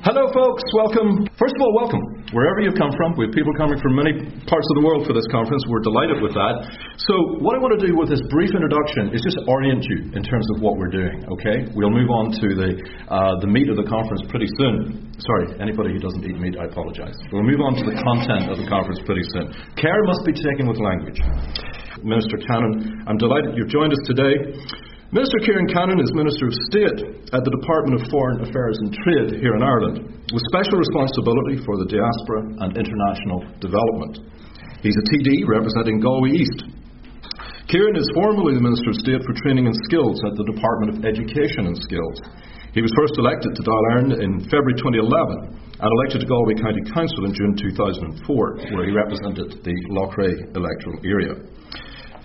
Hello, folks. Welcome. First of all, welcome. Wherever you come from, we have people coming from many parts of the world for this conference. We're delighted with that. So, what I want to do with this brief introduction is just orient you in terms of what we're doing. Okay? We'll move on to the uh, the meat of the conference pretty soon. Sorry, anybody who doesn't eat meat, I apologise. We'll move on to the content of the conference pretty soon. Care must be taken with language. Minister Cannon, I'm delighted you've joined us today. Minister Ciaran Cannon is Minister of State at the Department of Foreign Affairs and Trade here in Ireland, with special responsibility for the diaspora and international development. He's a TD representing Galway East. Ciaran is formerly the Minister of State for Training and Skills at the Department of Education and Skills. He was first elected to Dáil in February 2011 and elected to Galway County Council in June 2004, where he represented the Loughrea electoral area.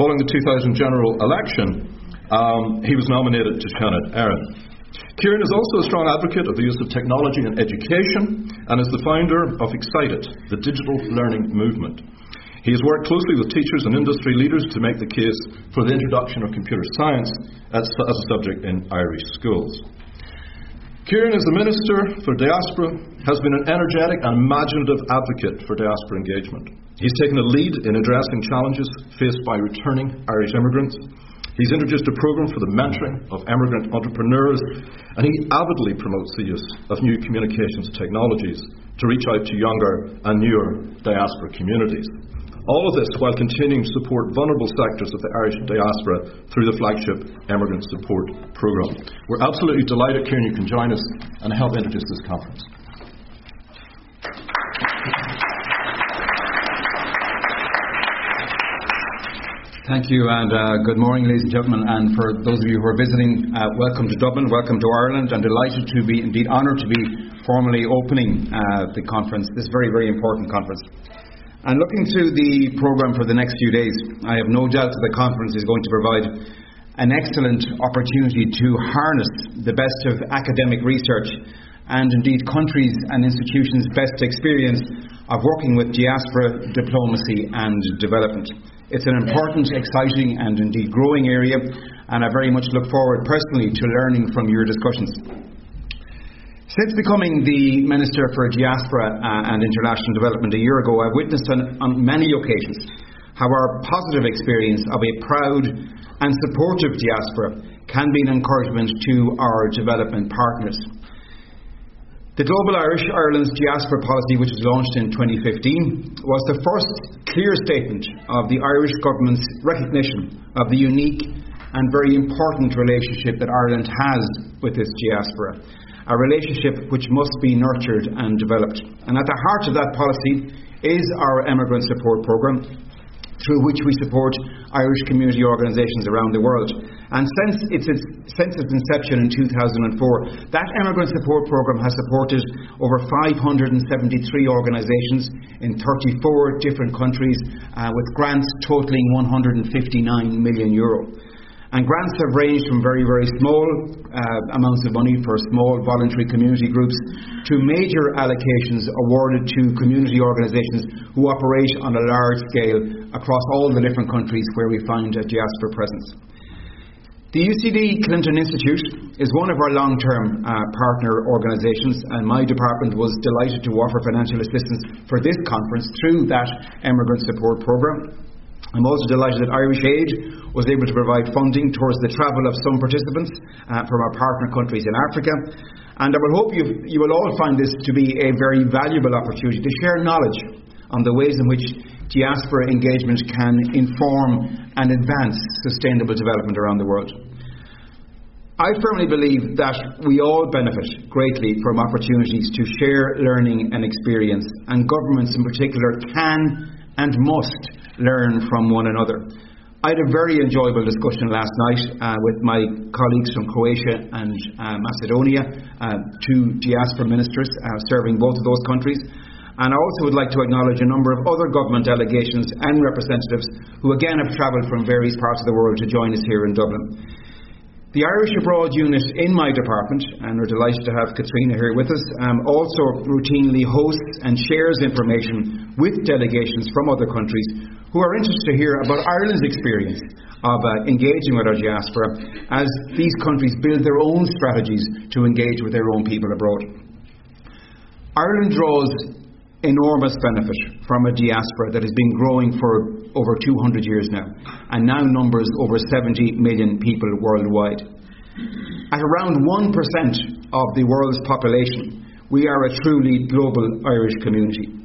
Following the 2000 general election, um, he was nominated to Seanad Éireann. Ciaran is also a strong advocate of the use of technology in education and is the founder of Excited, the digital learning movement. He has worked closely with teachers and industry leaders to make the case for the introduction of computer science as, as a subject in Irish schools. Ciaran, as the Minister for Diaspora, has been an energetic and imaginative advocate for diaspora engagement. He's taken a lead in addressing challenges faced by returning Irish immigrants He's introduced a program for the mentoring of immigrant entrepreneurs, and he avidly promotes the use of new communications technologies to reach out to younger and newer diaspora communities. All of this while continuing to support vulnerable sectors of the Irish diaspora through the flagship Emigrant Support Programme. We're absolutely delighted, Ciaran, you can join us and help introduce this conference. Thank you, and uh, good morning, ladies and gentlemen. And for those of you who are visiting, uh, welcome to Dublin, welcome to Ireland. I'm delighted to be, indeed honoured to be formally opening uh, the conference, this very, very important conference. And looking to the programme for the next few days, I have no doubt that the conference is going to provide an excellent opportunity to harness the best of academic research and indeed countries and institutions' best experience of working with diaspora diplomacy and development. It's an important, exciting, and indeed growing area, and I very much look forward personally to learning from your discussions. Since becoming the Minister for Diaspora uh, and International Development a year ago, I've witnessed on, on many occasions how our positive experience of a proud and supportive diaspora can be an encouragement to our development partners. The Global Irish Ireland's Diaspora Policy, which was launched in 2015, was the first clear statement of the Irish Government's recognition of the unique and very important relationship that Ireland has with its diaspora, a relationship which must be nurtured and developed. And at the heart of that policy is our Emigrant Support Programme, through which we support Irish community organisations around the world. And since its, since its inception in 2004, that Emigrant Support Programme has supported over 573 organisations in 34 different countries uh, with grants totalling 159 million euro. And grants have ranged from very, very small uh, amounts of money for small voluntary community groups to major allocations awarded to community organisations who operate on a large scale across all the different countries where we find a diaspora presence. The UCD Clinton Institute is one of our long term uh, partner organisations, and my department was delighted to offer financial assistance for this conference through that Emigrant Support Programme. I'm also delighted that Irish Aid was able to provide funding towards the travel of some participants uh, from our partner countries in Africa. And I will hope you, you will all find this to be a very valuable opportunity to share knowledge on the ways in which diaspora engagement can inform and advance sustainable development around the world. I firmly believe that we all benefit greatly from opportunities to share learning and experience, and governments in particular can and must learn from one another. I had a very enjoyable discussion last night uh, with my colleagues from Croatia and uh, Macedonia, uh, two diaspora ministers uh, serving both of those countries. And I also would like to acknowledge a number of other government delegations and representatives who again have travelled from various parts of the world to join us here in Dublin. The Irish Abroad unit in my department, and we're delighted to have Katrina here with us, um, also routinely hosts and shares information with delegations from other countries who are interested to hear about Ireland's experience of uh, engaging with our diaspora as these countries build their own strategies to engage with their own people abroad. Ireland draws enormous benefit from a diaspora that has been growing for over 200 years now and now numbers over 70 million people worldwide. At around 1% of the world's population, we are a truly global Irish community.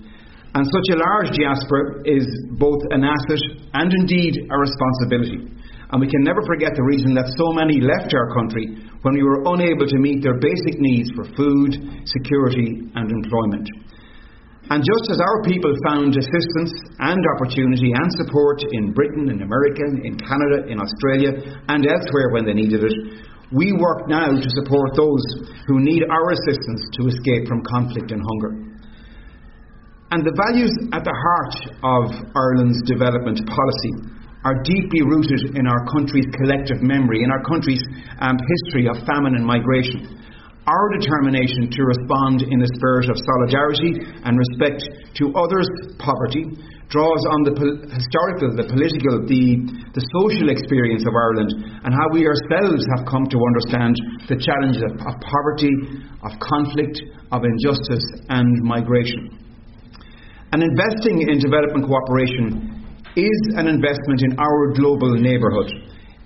And such a large diaspora is both an asset and indeed a responsibility. And we can never forget the reason that so many left our country when we were unable to meet their basic needs for food, security, and employment. And just as our people found assistance and opportunity and support in Britain, in America, in Canada, in Australia, and elsewhere when they needed it, we work now to support those who need our assistance to escape from conflict and hunger. And the values at the heart of Ireland's development policy are deeply rooted in our country's collective memory, in our country's um, history of famine and migration. Our determination to respond in a spirit of solidarity and respect to others' poverty draws on the historical, the political, the, the social experience of Ireland and how we ourselves have come to understand the challenges of, of poverty, of conflict, of injustice, and migration. And investing in development cooperation is an investment in our global neighbourhood.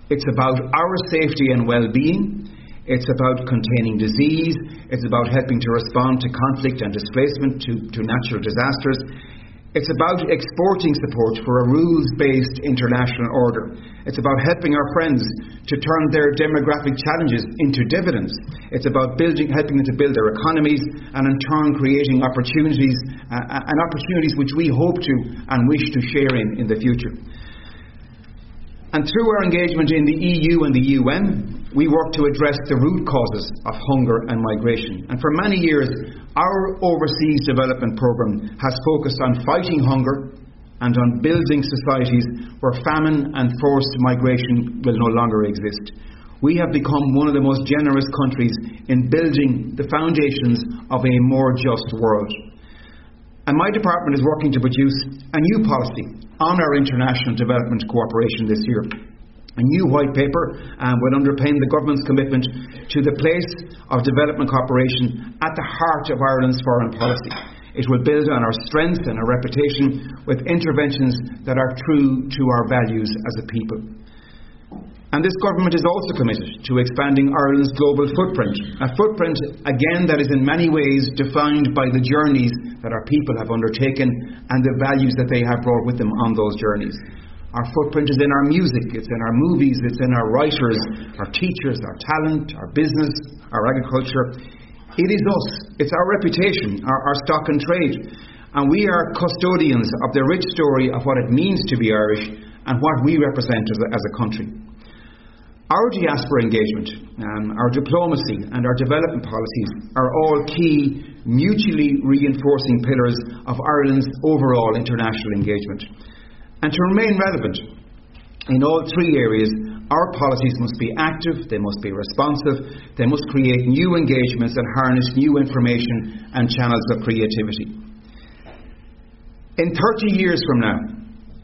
It's about our safety and well being. It's about containing disease. It's about helping to respond to conflict and displacement, to, to natural disasters. It's about exporting support for a rules based international order. It's about helping our friends to turn their demographic challenges into dividends. It's about building, helping them to build their economies and in turn creating opportunities uh, and opportunities which we hope to and wish to share in in the future. And through our engagement in the EU and the UN, we work to address the root causes of hunger and migration. And for many years, our overseas development programme has focused on fighting hunger and on building societies where famine and forced migration will no longer exist. We have become one of the most generous countries in building the foundations of a more just world. And my department is working to produce a new policy on our international development cooperation this year. A new white paper um, will underpin the government's commitment to the place of development cooperation at the heart of Ireland's foreign policy. It will build on our strength and our reputation with interventions that are true to our values as a people. And this government is also committed to expanding Ireland's global footprint, a footprint, again, that is in many ways defined by the journeys that our people have undertaken and the values that they have brought with them on those journeys. Our footprint is in our music, it's in our movies, it's in our writers, our teachers, our talent, our business, our agriculture. It is us, it's our reputation, our, our stock and trade. And we are custodians of the rich story of what it means to be Irish and what we represent as a, as a country. Our diaspora engagement, um, our diplomacy, and our development policies are all key, mutually reinforcing pillars of Ireland's overall international engagement. And to remain relevant in all three areas, our policies must be active, they must be responsive, they must create new engagements and harness new information and channels of creativity. In 30 years from now,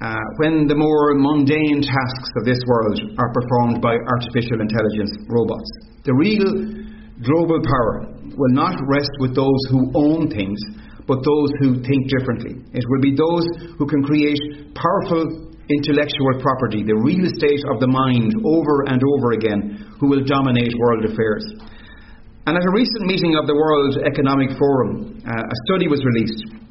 uh, when the more mundane tasks of this world are performed by artificial intelligence robots, the real global power will not rest with those who own things, but those who think differently. It will be those who can create powerful intellectual property, the real estate of the mind, over and over again, who will dominate world affairs. And at a recent meeting of the World Economic Forum, uh, a study was released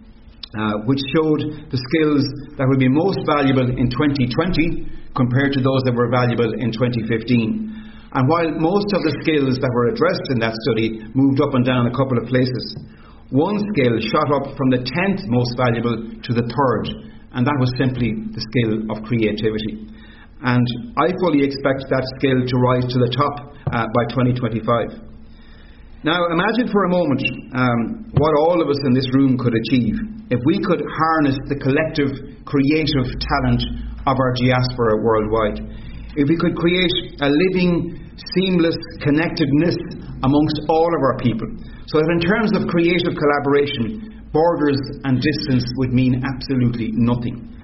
uh, which showed the skills that would be most valuable in 2020 compared to those that were valuable in 2015. And while most of the skills that were addressed in that study moved up and down a couple of places, one skill shot up from the 10th most valuable to the third, and that was simply the skill of creativity. And I fully expect that skill to rise to the top uh, by 2025. Now, imagine for a moment um, what all of us in this room could achieve if we could harness the collective creative talent of our diaspora worldwide. If we could create a living, seamless connectedness amongst all of our people so that in terms of creative collaboration, borders and distance would mean absolutely nothing.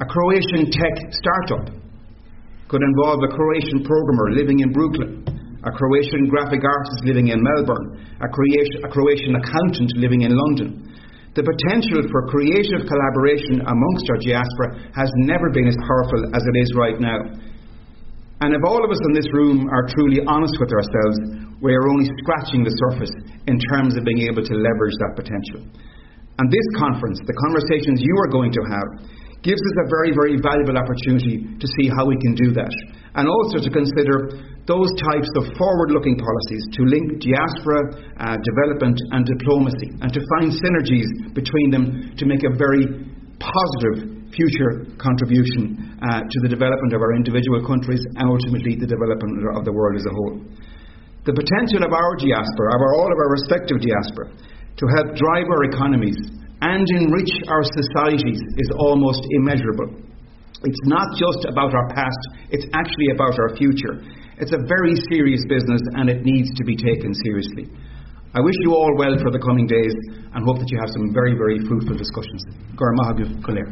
A Croatian tech startup could involve a Croatian programmer living in Brooklyn, a Croatian graphic artist living in Melbourne, a Croatian, a Croatian accountant living in London. The potential for creative collaboration amongst our diaspora has never been as powerful as it is right now. And if all of us in this room are truly honest with ourselves, we are only scratching the surface in terms of being able to leverage that potential. And this conference, the conversations you are going to have, gives us a very, very valuable opportunity to see how we can do that. And also to consider those types of forward looking policies to link diaspora, uh, development, and diplomacy, and to find synergies between them to make a very positive future contribution uh, to the development of our individual countries and ultimately the development of the world as a whole. The potential of our diaspora, of our, all of our respective diaspora, to help drive our economies and enrich our societies is almost immeasurable. It's not just about our past, it's actually about our future. It's a very serious business and it needs to be taken seriously. I wish you all well for the coming days and hope that you have some very, very fruitful discussions. Gormahaguf Kulir.